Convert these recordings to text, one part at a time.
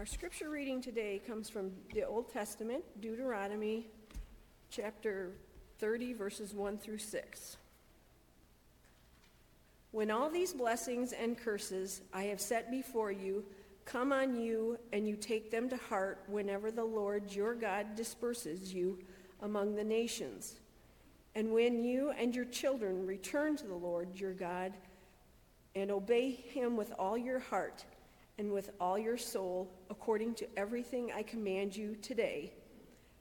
Our scripture reading today comes from the Old Testament, Deuteronomy chapter 30, verses 1 through 6. When all these blessings and curses I have set before you come on you, and you take them to heart whenever the Lord your God disperses you among the nations, and when you and your children return to the Lord your God and obey him with all your heart, and with all your soul, according to everything I command you today,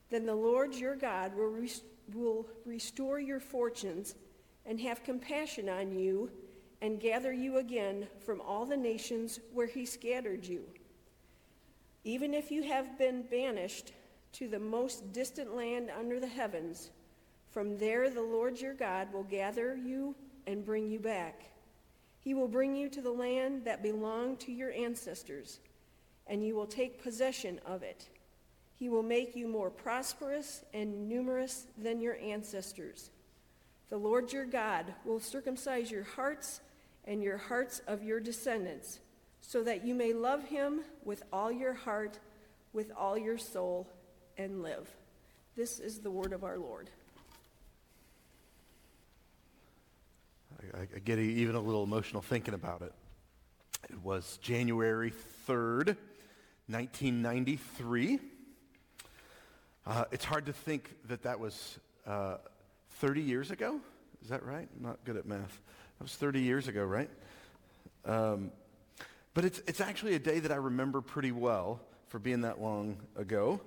then the Lord your God will, will restore your fortunes and have compassion on you and gather you again from all the nations where he scattered you. Even if you have been banished to the most distant land under the heavens, from there the Lord your God will gather you and bring you back. He will bring you to the land that belonged to your ancestors, and you will take possession of it. He will make you more prosperous and numerous than your ancestors. The Lord your God will circumcise your hearts and your hearts of your descendants, so that you may love him with all your heart, with all your soul, and live. This is the word of our Lord. I, I get even a little emotional thinking about it. It was January 3rd, 1993. Uh, it's hard to think that that was uh, 30 years ago. Is that right? I'm not good at math. That was 30 years ago, right? Um, but it's, it's actually a day that I remember pretty well for being that long ago.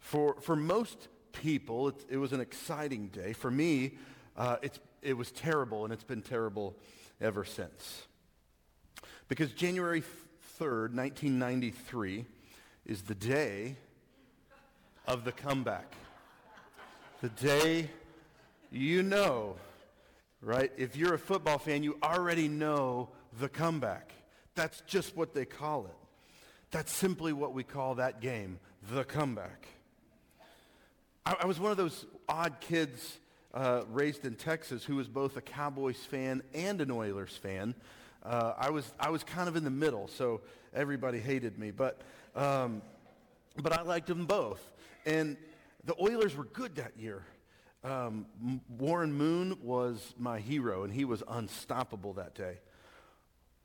For, for most people, it, it was an exciting day. For me, uh, it's, it was terrible, and it's been terrible ever since. Because January 3rd, 1993, is the day of the comeback. The day you know, right? If you're a football fan, you already know the comeback. That's just what they call it. That's simply what we call that game, the comeback. I, I was one of those odd kids uh, raised in Texas who was both a Cowboys fan and an Oilers fan. Uh, I, was, I was kind of in the middle, so everybody hated me. But, um, but I liked them both. And the Oilers were good that year. Um, Warren Moon was my hero, and he was unstoppable that day.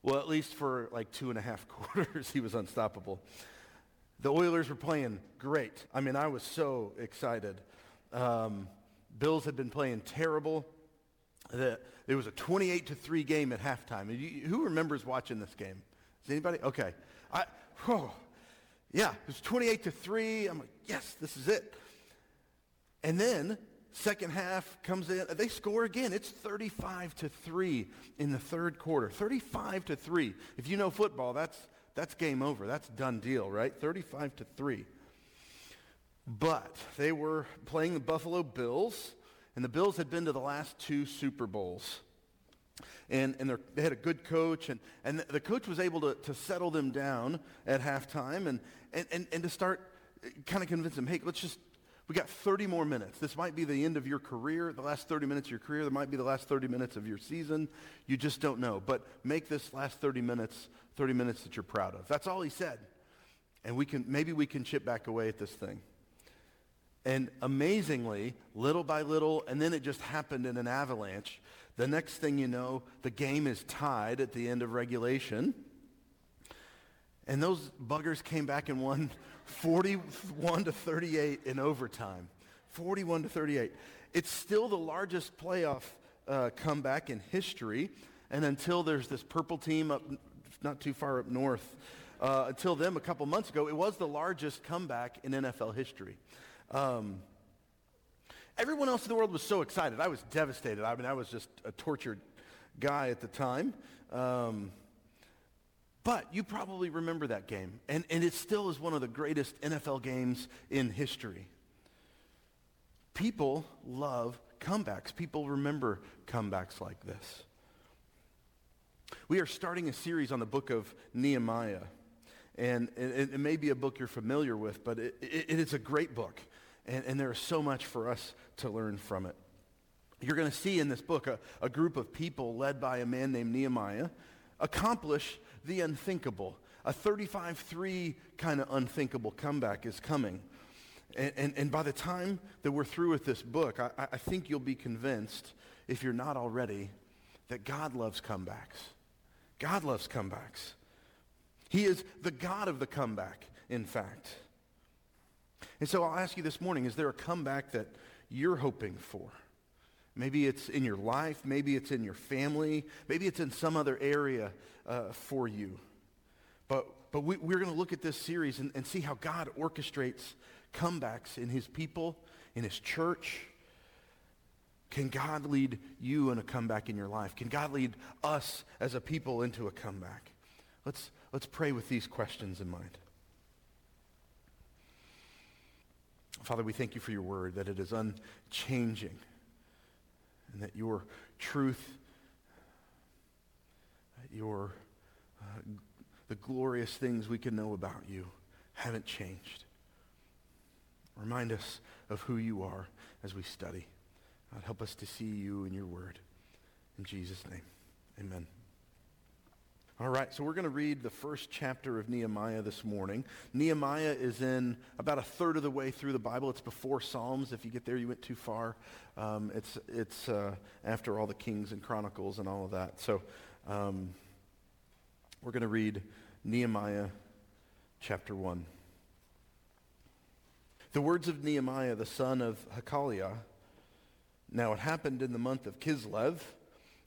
Well, at least for like two and a half quarters, he was unstoppable. The Oilers were playing great. I mean, I was so excited. Um, Bills had been playing terrible. The, it was a 28 to 3 game at halftime. You, who remembers watching this game? Is anybody? Okay. I, oh, yeah, it was 28 to 3. I'm like, yes, this is it. And then second half comes in, they score again. It's 35 to 3 in the third quarter. 35 to 3. If you know football, that's that's game over. That's done deal, right? 35 to 3. But they were playing the Buffalo Bills, and the Bills had been to the last two Super Bowls. And, and they had a good coach, and, and the coach was able to, to settle them down at halftime and, and, and, and to start kind of convince them, hey, let's just, we got 30 more minutes. This might be the end of your career, the last 30 minutes of your career. There might be the last 30 minutes of your season. You just don't know. But make this last 30 minutes 30 minutes that you're proud of. That's all he said. And we can, maybe we can chip back away at this thing. And amazingly, little by little, and then it just happened in an avalanche. The next thing you know, the game is tied at the end of regulation. And those buggers came back and won 41 to 38 in overtime. 41 to 38. It's still the largest playoff uh, comeback in history. And until there's this purple team up not too far up north. Uh, until then, a couple months ago, it was the largest comeback in NFL history. Um, everyone else in the world was so excited. I was devastated. I mean, I was just a tortured guy at the time. Um, but you probably remember that game. And, and it still is one of the greatest NFL games in history. People love comebacks. People remember comebacks like this. We are starting a series on the book of Nehemiah. And it, may be a book you're familiar with, but it, it, it is a great book. And, and there is so much for us to learn from it. You're going to see in this book a, a group of people led by a man named Nehemiah accomplish the unthinkable. a 35-3 kind of unthinkable comeback is coming. And, and, and, by the time that we're through with this book, I, I think you'll be convinced, if you're not already, that God loves comebacks. God loves comebacks. He is the God of the comeback, in fact. And so I'll ask you this morning, is there a comeback that you're hoping for? Maybe it's in your life. Maybe it's in your family. Maybe it's in some other area uh, for you. But, but we, are going to look at this series and, and see how God orchestrates comebacks in his people, in his church. Can God lead you in a comeback in your life? Can God lead us as a people into a comeback? Let's, let's pray with these questions in mind. Father, we thank you for your word, that it is unchanging, and that your truth, your, uh, the glorious things we can know about you haven't changed. Remind us of who you are as we study. God, help us to see you in your word. In Jesus' name, amen. All right, so we're going to read the first chapter of Nehemiah this morning. Nehemiah is in about a third of the way through the Bible. It's before Psalms. If you get there, you went too far. Um, it's it's uh, after all the Kings and Chronicles and all of that. So um, we're going to read Nehemiah chapter 1. The words of Nehemiah, the son of Hachaliah. Now it happened in the month of Kislev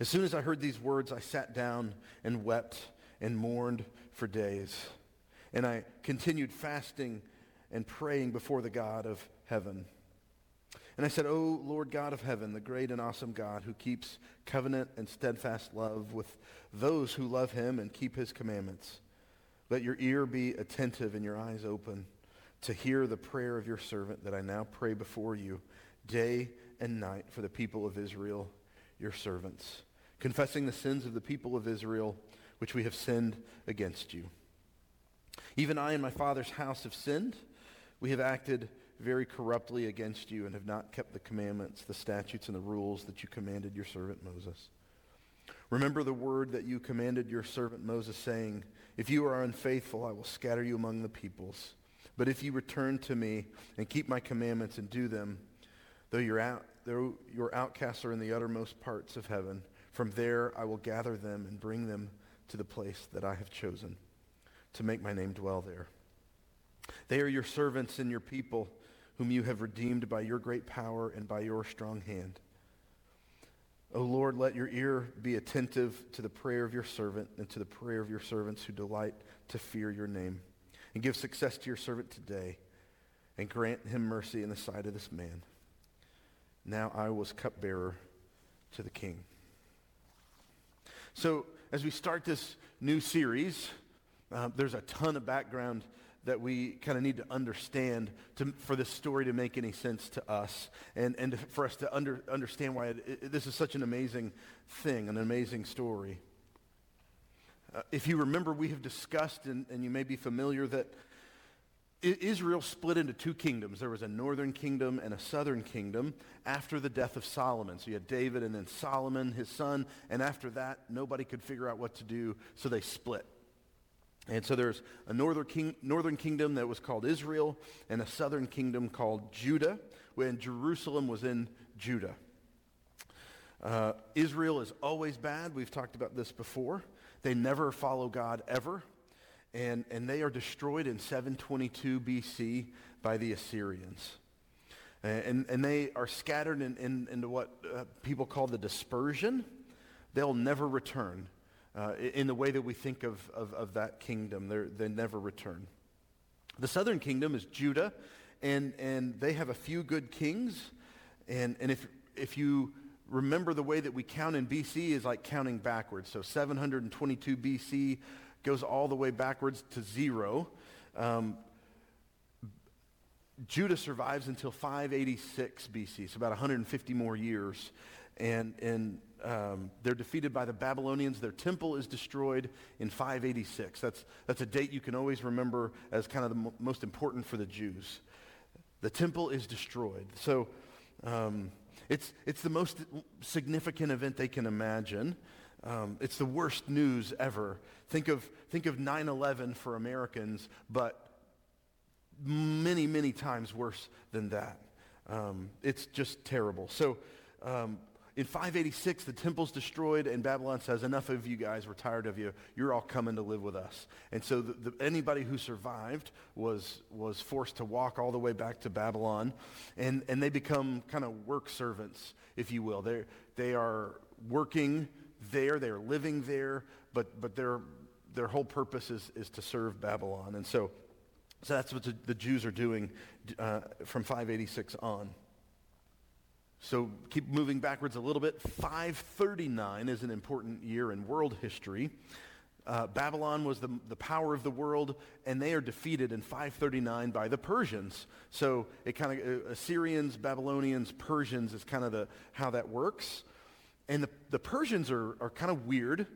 As soon as I heard these words, I sat down and wept and mourned for days. And I continued fasting and praying before the God of heaven. And I said, O Lord God of heaven, the great and awesome God who keeps covenant and steadfast love with those who love him and keep his commandments, let your ear be attentive and your eyes open to hear the prayer of your servant that I now pray before you day and night for the people of Israel, your servants confessing the sins of the people of Israel, which we have sinned against you. Even I and my father's house have sinned. We have acted very corruptly against you and have not kept the commandments, the statutes, and the rules that you commanded your servant Moses. Remember the word that you commanded your servant Moses, saying, If you are unfaithful, I will scatter you among the peoples. But if you return to me and keep my commandments and do them, though your, out, though your outcasts are in the uttermost parts of heaven, from there I will gather them and bring them to the place that I have chosen to make my name dwell there. They are your servants and your people whom you have redeemed by your great power and by your strong hand. O Lord, let your ear be attentive to the prayer of your servant and to the prayer of your servants who delight to fear your name. And give success to your servant today and grant him mercy in the sight of this man. Now I was cupbearer to the king. So as we start this new series, uh, there's a ton of background that we kind of need to understand to, for this story to make any sense to us and, and for us to under, understand why it, it, this is such an amazing thing, an amazing story. Uh, if you remember, we have discussed, and, and you may be familiar, that Israel split into two kingdoms. There was a northern kingdom and a southern kingdom after the death of Solomon. So you had David and then Solomon, his son, and after that, nobody could figure out what to do, so they split. And so there's a northern, king, northern kingdom that was called Israel and a southern kingdom called Judah, when Jerusalem was in Judah. Uh, Israel is always bad. We've talked about this before. They never follow God ever and, and they are destroyed in 722 BC by the Assyrians. And, and they are scattered in, in, into what uh, people call the dispersion. They'll never return uh, in the way that we think of, of, of that kingdom. They're, they never return. The southern kingdom is Judah, and, and they have a few good kings. And, and if, if you remember the way that we count in BC is like counting backwards. So 722 BC goes all the way backwards to zero. Um, Judah survives until 586 BC, so about 150 more years. And, and um, they're defeated by the Babylonians. Their temple is destroyed in 586. That's, that's a date you can always remember as kind of the mo- most important for the Jews. The temple is destroyed. So um, it's, it's the most significant event they can imagine. Um, it's the worst news ever. Think of, think of 9-11 for Americans, but many, many times worse than that. Um, it's just terrible. So um, in 586, the temple's destroyed, and Babylon says, enough of you guys, we're tired of you. You're all coming to live with us. And so the, the, anybody who survived was, was forced to walk all the way back to Babylon, and, and they become kind of work servants, if you will. They're, they are working there, they're living there, but, but their, their whole purpose is, is to serve Babylon. And so so that's what the, the Jews are doing uh, from 586 on. So keep moving backwards a little bit. 539 is an important year in world history. Uh, Babylon was the, the power of the world, and they are defeated in 539 by the Persians. So it kind of uh, Assyrians, Babylonians, Persians is kind of the how that works. And the, the Persians are, are kind of weird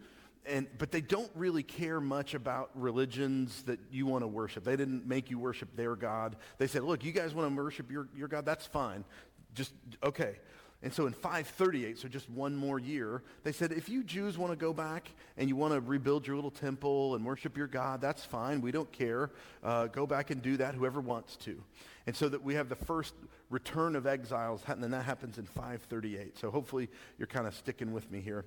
and, but they don't really care much about religions that you want to worship. They didn't make you worship their God. They said, look, you guys want to worship your, your God? That's fine. Just, okay. And so in 538, so just one more year, they said, if you Jews want to go back and you want to rebuild your little temple and worship your God, that's fine. We don't care. Uh, go back and do that, whoever wants to. And so that we have the first return of exiles, and that happens in 538. So hopefully you're kind of sticking with me here.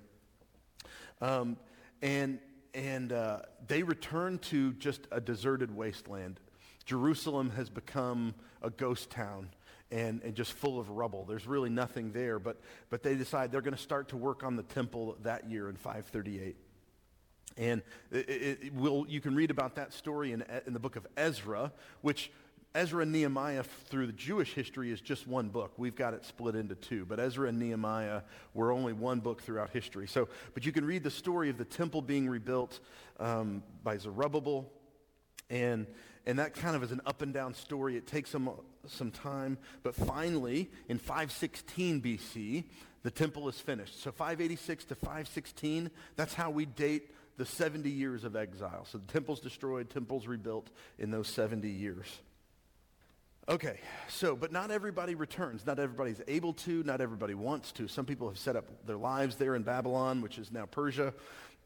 Um, and, and uh, they return to just a deserted wasteland. Jerusalem has become a ghost town and, and just full of rubble. There's really nothing there, but, but they decide they're going to start to work on the temple that year in 538. And it, it, will, you can read about that story in, in the book of Ezra, which Ezra and Nehemiah through the Jewish history is just one book. We've got it split into two. But Ezra and Nehemiah were only one book throughout history. So, but you can read the story of the temple being rebuilt um, by Zerubbabel. And, and that kind of is an up and down story. It takes some, some time. But finally, in 516 BC, the temple is finished. So 586 to 516, that's how we date the 70 years of exile. So the temple's destroyed, temple's rebuilt in those 70 years. Okay, so, but not everybody returns. Not everybody's able to. Not everybody wants to. Some people have set up their lives there in Babylon, which is now Persia,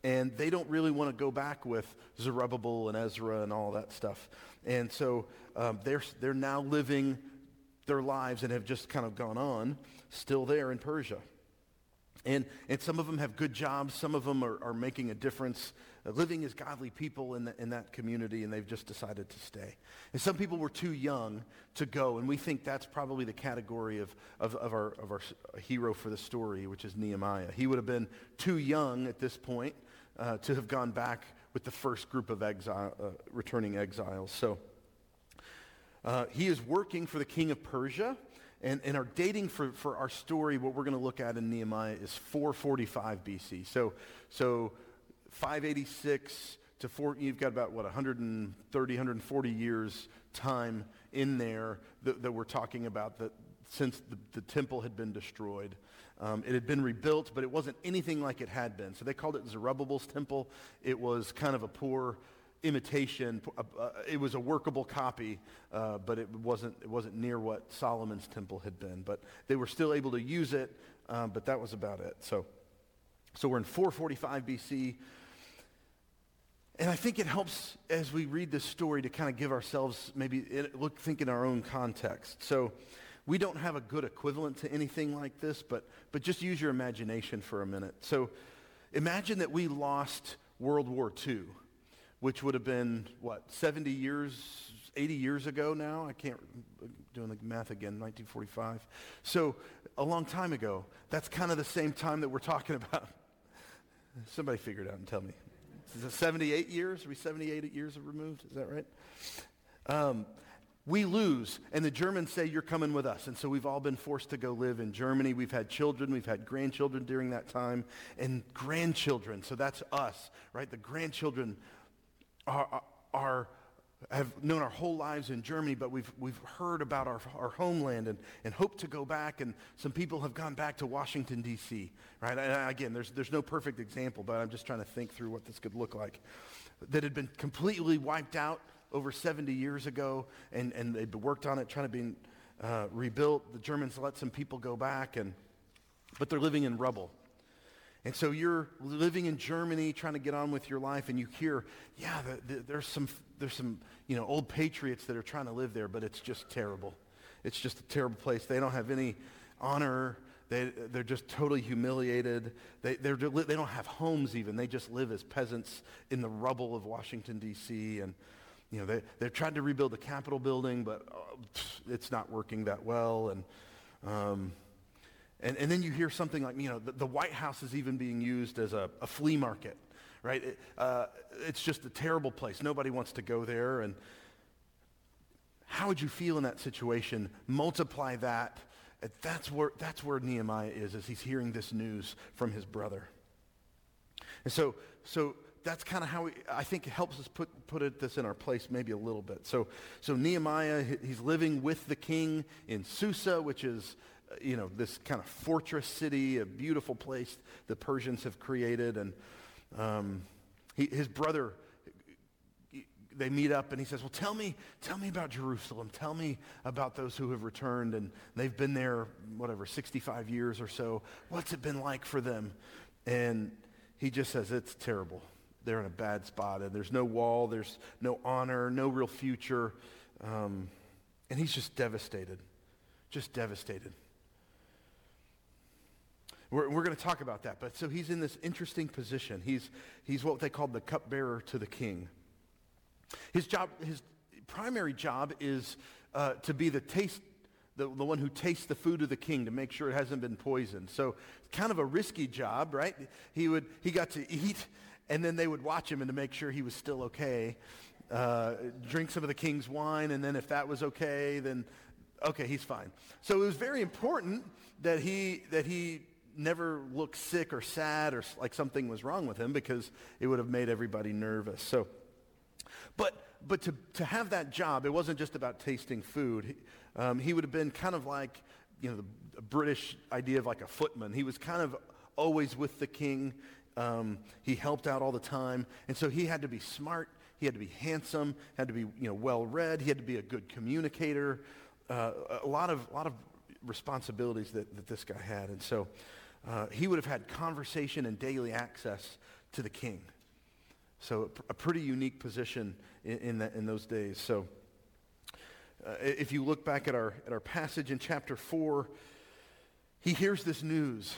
and they don't really want to go back with Zerubbabel and Ezra and all that stuff. And so um, they're, they're now living their lives and have just kind of gone on, still there in Persia. And, and some of them have good jobs. Some of them are, are making a difference, living as godly people in, the, in that community, and they've just decided to stay. And some people were too young to go, and we think that's probably the category of, of, of, our, of our hero for the story, which is Nehemiah. He would have been too young at this point uh, to have gone back with the first group of exile, uh, returning exiles. So uh, he is working for the king of Persia. And, and our dating for, for our story, what we're going to look at in Nehemiah is 445 BC. So, so 586 to 4, you've got about, what, 130, 140 years time in there that, that we're talking about that since the, the temple had been destroyed. Um, it had been rebuilt, but it wasn't anything like it had been. So they called it Zerubbabel's temple. It was kind of a poor imitation. It was a workable copy, uh, but it wasn't, it wasn't near what Solomon's temple had been. But they were still able to use it, um, but that was about it. So, so we're in 445 BC. And I think it helps as we read this story to kind of give ourselves maybe eh, look think in our own context. So we don't have a good equivalent to anything like this, but but just use your imagination for a minute. So imagine that we lost World War II which would have been, what, 70 years, 80 years ago now? I can't, doing the math again, 1945. So a long time ago. That's kind of the same time that we're talking about. Somebody figure it out and tell me. Is it 78 years? Are we 78 years removed? Is that right? Um, we lose, and the Germans say, You're coming with us. And so we've all been forced to go live in Germany. We've had children, we've had grandchildren during that time, and grandchildren. So that's us, right? The grandchildren are, are have known our whole lives in Germany, but we've, we've heard about our, our homeland and, and hope to go back. And some people have gone back to Washington, D.C., right? And again, there's, there's no perfect example, but I'm just trying to think through what this could look like. That had been completely wiped out over 70 years ago, and, and they'd worked on it, trying to be uh, rebuilt. The Germans let some people go back, and, but they're living in rubble. And so you're living in Germany, trying to get on with your life, and you hear, yeah, the, the, there's some, there's some, you know, old patriots that are trying to live there, but it's just terrible. It's just a terrible place. They don't have any honor. They, they're just totally humiliated. They, they're, they don't have homes even. They just live as peasants in the rubble of Washington, D.C. And, you know, they, they're trying to rebuild the Capitol building, but uh, it's not working that well. And, um, and, and then you hear something like, you know, the, the White House is even being used as a, a flea market, right? It, uh, it's just a terrible place. Nobody wants to go there. And how would you feel in that situation? Multiply that. That's where, that's where Nehemiah is as he's hearing this news from his brother. And so, so that's kind of how we, I think it helps us put, put it, this in our place maybe a little bit. So, so Nehemiah, he's living with the king in Susa, which is you know, this kind of fortress city, a beautiful place the Persians have created. And um, he, his brother, they meet up and he says, well, tell me, tell me about Jerusalem. Tell me about those who have returned and they've been there, whatever, 65 years or so. What's it been like for them? And he just says, it's terrible. They're in a bad spot and there's no wall, there's no honor, no real future. Um, and he's just devastated, just devastated. We're, we're going to talk about that. But so he's in this interesting position. He's, he's what they called the cupbearer to the king. His job, his primary job is uh, to be the taste, the, the one who tastes the food of the king to make sure it hasn't been poisoned. So kind of a risky job, right? He would, he got to eat and then they would watch him and to make sure he was still okay. Uh, drink some of the king's wine, and then if that was okay, then okay, he's fine. So it was very important that he that he never look sick or sad or like something was wrong with him because it would have made everybody nervous. So, but, but to, to have that job, it wasn't just about tasting food. Um, he would have been kind of like, you know, the British idea of like a footman. He was kind of always with the king. Um, he helped out all the time. And so he had to be smart. He had to be handsome, had to be, you know, well-read. He had to be a good communicator. Uh, a lot of, lot of responsibilities that, that this guy had. And so uh, he would have had conversation and daily access to the king. So a, pretty unique position in, in, in those days. So uh, if you look back at our, at our passage in chapter 4, he hears this news.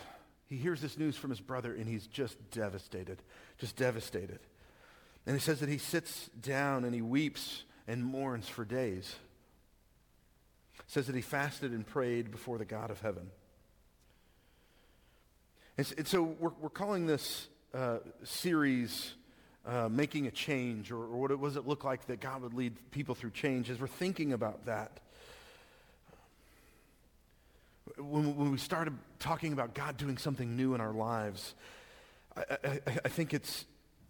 He hears this news from his brother, and he's just devastated, just devastated. And he says that he sits down and he weeps and mourns for days. says that he fasted and prayed before the God of heaven. And, and so we're, we're calling this uh, series uh, Making a Change, or, or what it, does it look like that God would lead people through change as we're thinking about that. When, when we started talking about God doing something new in our lives, I, I, I think it's,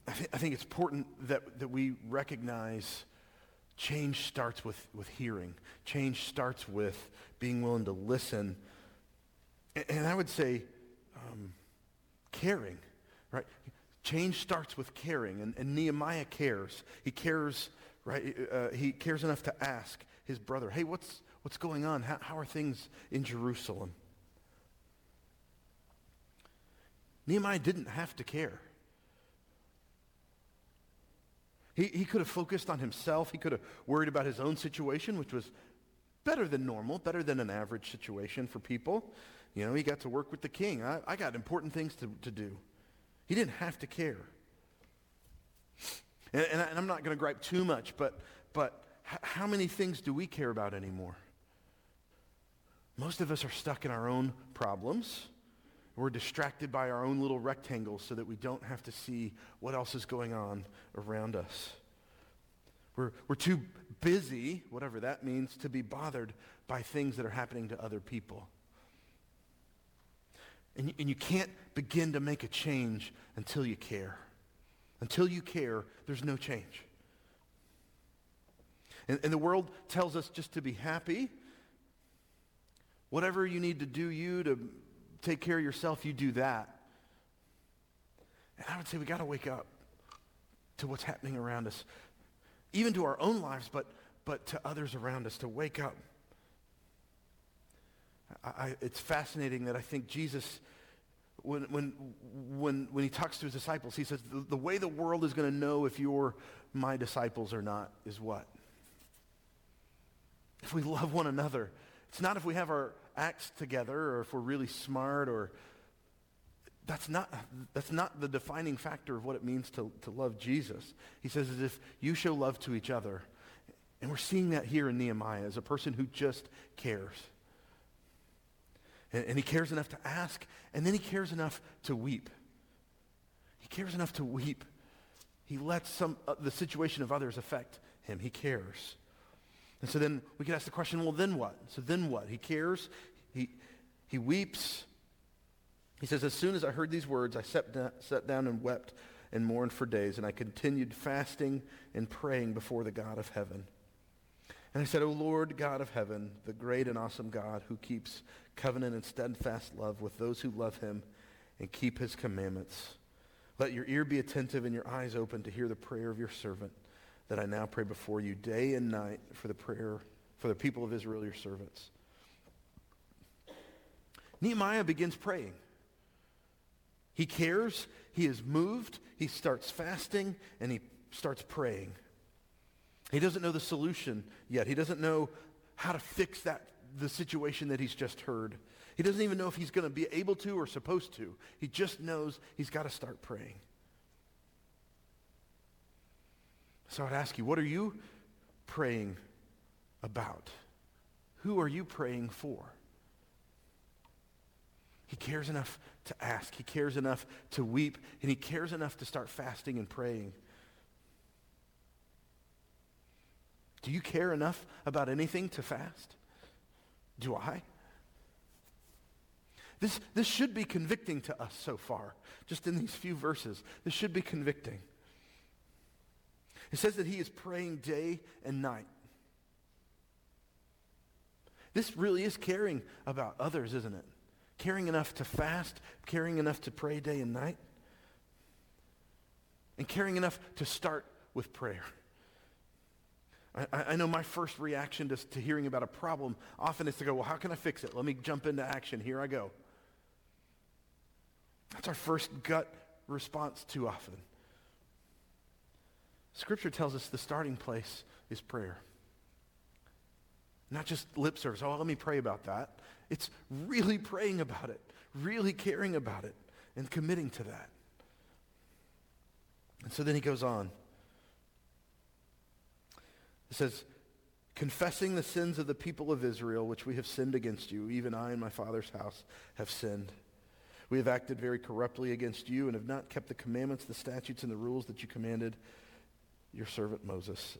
I, th- I think it's important that, that we recognize change starts with, with hearing. Change starts with being willing to listen. And, and I would say caring, right? Change starts with caring, and, and Nehemiah cares. He cares, right? Uh, he cares enough to ask his brother, hey, what's, what's going on? How, how are things in Jerusalem? Nehemiah didn't have to care. He, he could have focused on himself. He could have worried about his own situation, which was better than normal, better than an average situation for people. You know, he got to work with the king. I, I got important things to, to do. He didn't have to care. And, and, I, am not going to gripe too much, but, but h- how many things do we care about anymore? Most of us are stuck in our own problems. We're distracted by our own little rectangles so that we don't have to see what else is going on around us. We're, we're too busy, whatever that means, to be bothered by things that are happening to other people. And you, and you can't begin to make a change until you care. Until you care, there's no change. And, and the world tells us just to be happy. Whatever you need to do, you to take care of yourself, you do that. And I would say we got to wake up to what's happening around us, even to our own lives, but, but to others around us, to wake up. I, it's fascinating that I think Jesus, when, when, when, when he talks to his disciples, he says, the, the way the world is going to know if you're my disciples or not is what? If we love one another. It's not if we have our acts together or if we're really smart or that's not, that's not the defining factor of what it means to, to love Jesus. He says, as if you show love to each other. And we're seeing that here in Nehemiah as a person who just cares. And, and he cares enough to ask, and then he cares enough to weep. He cares enough to weep. He lets some, uh, the situation of others affect him. He cares. And so then we could ask the question, well, then what? So then what? He cares. He, he weeps. He says, As soon as I heard these words, I sat down, sat down and wept and mourned for days, and I continued fasting and praying before the God of heaven. And I said, O Lord God of heaven, the great and awesome God who keeps covenant and steadfast love with those who love him and keep his commandments. Let your ear be attentive and your eyes open to hear the prayer of your servant that I now pray before you day and night for the prayer for the people of Israel, your servants. Nehemiah begins praying. He cares, he is moved, he starts fasting, and he starts praying. He doesn't know the solution yet. He doesn't know how to fix that the situation that he's just heard. He doesn't even know if he's going to be able to or supposed to. He just knows he's got to start praying. So I'd ask you, what are you praying about? Who are you praying for? He cares enough to ask. He cares enough to weep. And he cares enough to start fasting and praying. Do you care enough about anything to fast? Do I? This, this should be convicting to us so far, just in these few verses. This should be convicting. It says that he is praying day and night. This really is caring about others, isn't it? caring enough to fast, caring enough to pray day and night, and caring enough to start with prayer. I, I know my first reaction to, to hearing about a problem often is to go, well, how can I fix it? Let me jump into action. Here I go. That's our first gut response too often. Scripture tells us the starting place is prayer. Not just lip service. Oh, let me pray about that. It's really praying about it, really caring about it, and committing to that. And so then he goes on. It says, confessing the sins of the people of Israel, which we have sinned against you, even I and my father's house have sinned. We have acted very corruptly against you and have not kept the commandments, the statutes, and the rules that you commanded your servant Moses.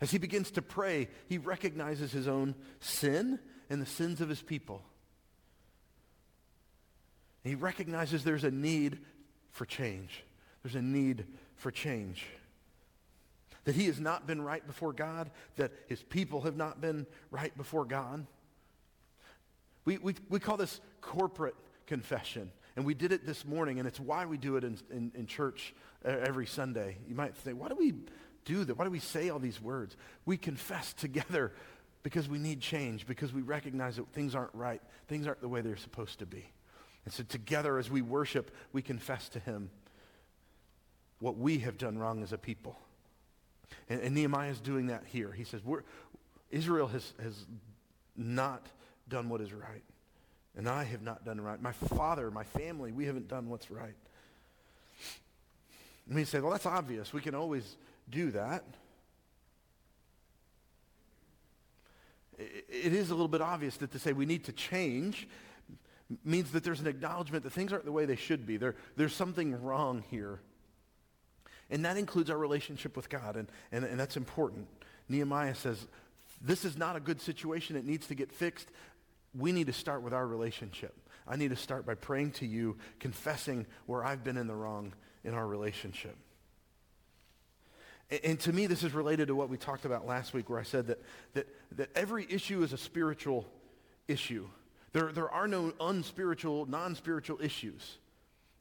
As he begins to pray, he recognizes his own sin and the sins of his people. he recognizes there's a need for change. There's a need for change. That he has not been right before God, that his people have not been right before God. We, we, we call this corporate confession. And we did it this morning, and it's why we do it in, in, in church every Sunday. You might say, why do we do that? Why do we say all these words? We confess together because we need change, because we recognize that things aren't right. Things aren't the way they're supposed to be. And so together as we worship, we confess to him what we have done wrong as a people. And, and Nehemiah is doing that here. He says, Israel has, has not done what is right. And I have not done right. My father, my family, we haven't done what's right. And we say, well, that's obvious. We can always do that. it is a little bit obvious that to say we need to change means that there's an acknowledgement that things aren't the way they should be. There, there's something wrong here. And that includes our relationship with God, and, and, and that's important. Nehemiah says, this is not a good situation. It needs to get fixed. We need to start with our relationship. I need to start by praying to you, confessing where I've been in the wrong in our relationship. And, and to me, this is related to what we talked about last week where I said that, that, that every issue is a spiritual issue. There, there are no unspiritual, non-spiritual issues.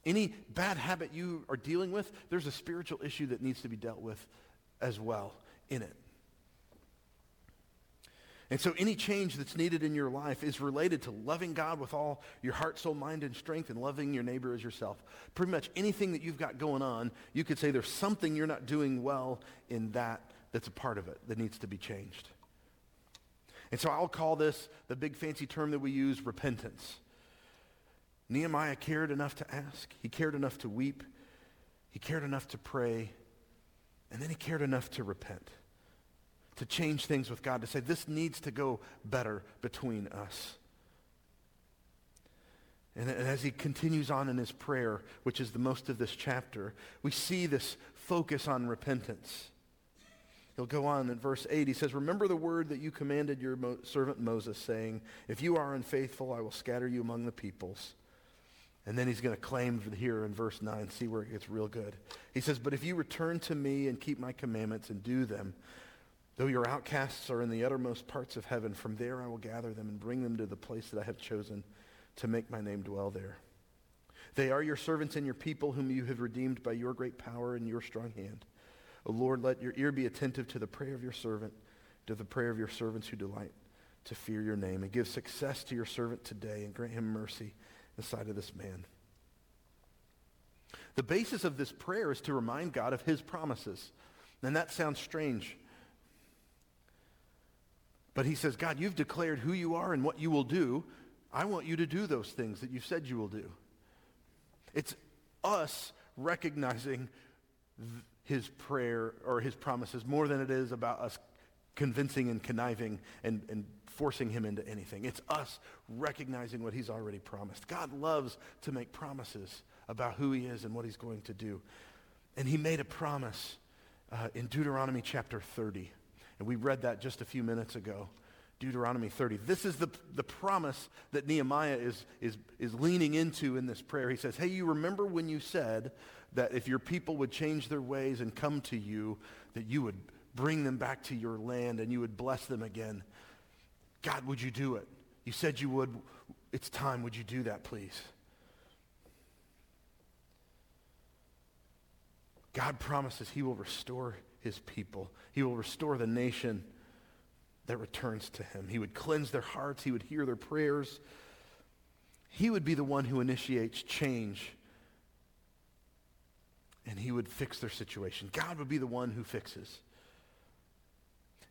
Any bad habit you are dealing with, there's a spiritual issue that needs to be dealt with as well in it. And so any change that's needed in your life is related to loving God with all your heart, soul, mind, and strength and loving your neighbor as yourself. Pretty much anything that you've got going on, you could say there's something you're not doing well in that that's a part of it that needs to be changed. And so I'll call this the big fancy term that we use, repentance. Nehemiah cared enough to ask. He cared enough to weep. He cared enough to pray. And then he cared enough to repent to change things with God, to say this needs to go better between us. And, as he continues on in his prayer, which is the most of this chapter, we see this focus on repentance. He'll go on in verse 8. He says, Remember the word that you commanded your servant Moses, saying, If you are unfaithful, I will scatter you among the peoples. And then he's going to claim here in verse 9, see where it gets real good. He says, But if you return to me and keep my commandments and do them, Though your outcasts are in the uttermost parts of heaven, from there I will gather them and bring them to the place that I have chosen to make my name dwell there. They are your servants and your people whom you have redeemed by your great power and your strong hand. O Lord, let your ear be attentive to the prayer of your servant, to the prayer of your servants who delight to fear your name. And give success to your servant today and grant him mercy the sight of this man. The basis of this prayer is to remind God of his promises. And that sounds strange but he says, God, you've declared who you are and what you will do. I want you to do those things that you said you will do. It's us recognizing his prayer or his promises more than it is about us convincing and conniving and, and forcing him into anything. It's us recognizing what he's already promised. God loves to make promises about who he is and what he's going to do. And he made a promise uh, in Deuteronomy chapter 30. And we read that just a few minutes ago. Deuteronomy 30. This is the, the promise that Nehemiah is, is, is leaning into in this prayer. He says, hey, you remember when you said that if your people would change their ways and come to you, that you would bring them back to your land and you would bless them again. God, would you do it? You said you would. It's time. Would you do that, please? God promises he will restore his people. He will restore the nation that returns to him. He would cleanse their hearts. He would hear their prayers. He would be the one who initiates change. And he would fix their situation. God would be the one who fixes.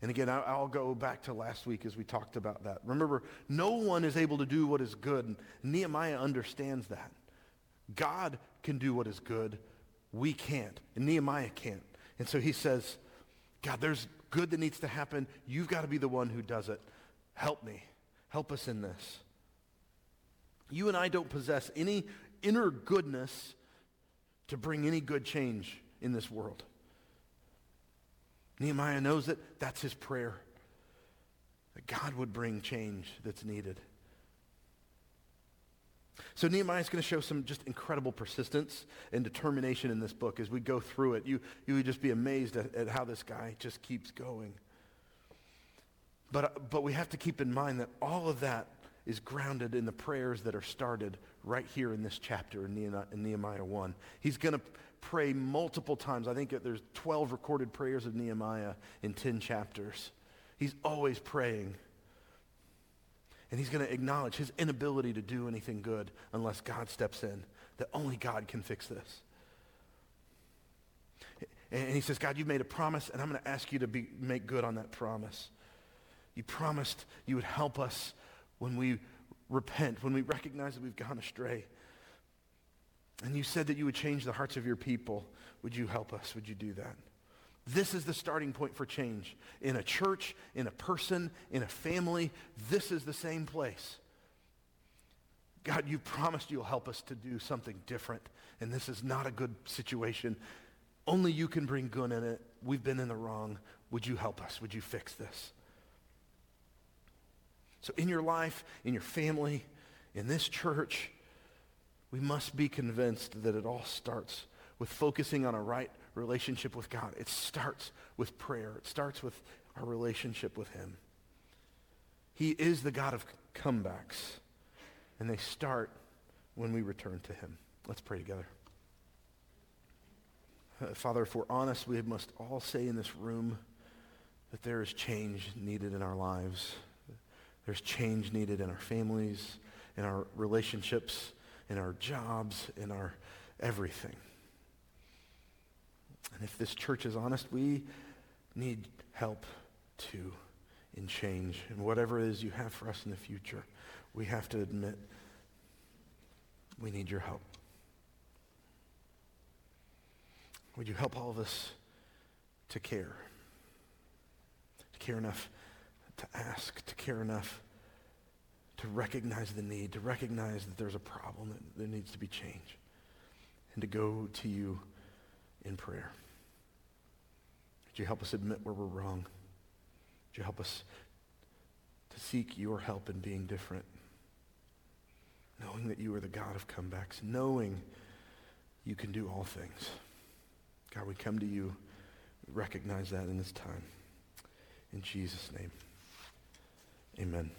And again, I'll go back to last week as we talked about that. Remember, no one is able to do what is good. Nehemiah understands that. God can do what is good. We can't. And Nehemiah can't. And so he says, God, there's good that needs to happen. You've got to be the one who does it. Help me. Help us in this. You and I don't possess any inner goodness to bring any good change in this world. Nehemiah knows it. that's his prayer, that God would bring change that's needed. So Nehemiah is going to show some just incredible persistence and determination in this book as we go through it. You, you would just be amazed at, at how this guy just keeps going. But, but we have to keep in mind that all of that is grounded in the prayers that are started right here in this chapter in Nehemiah 1. He's going to pray multiple times. I think there's 12 recorded prayers of Nehemiah in 10 chapters. He's always praying. And he's going to acknowledge his inability to do anything good unless God steps in, that only God can fix this. And he says, God, you've made a promise, and I'm going to ask you to be, make good on that promise. You promised you would help us when we repent, when we recognize that we've gone astray. And you said that you would change the hearts of your people. Would you help us? Would you do that? This is the starting point for change. In a church, in a person, in a family, this is the same place. God, you promised you'll help us to do something different, and this is not a good situation. Only you can bring good in it. We've been in the wrong. Would you help us? Would you fix this? So in your life, in your family, in this church, we must be convinced that it all starts with focusing on a right relationship with God, it starts with prayer. It starts with our relationship with him. He is the God of comebacks, and they start when we return to him. Let's pray together. Uh, Father, if we're honest, we must all say in this room that there is change needed in our lives. There's change needed in our families, in our relationships, in our jobs, in our everything. And if this church is honest, we need help too in change. And whatever it is you have for us in the future, we have to admit we need your help. Would you help all of us to care? To care enough to ask, to care enough to recognize the need, to recognize that there's a problem that there needs to be changed, and to go to you in prayer. Would you help us admit where we're wrong? Would you help us to seek your help in being different? Knowing that you are the God of comebacks, knowing you can do all things. God, we come to you, we recognize that in this time. In Jesus' name, amen.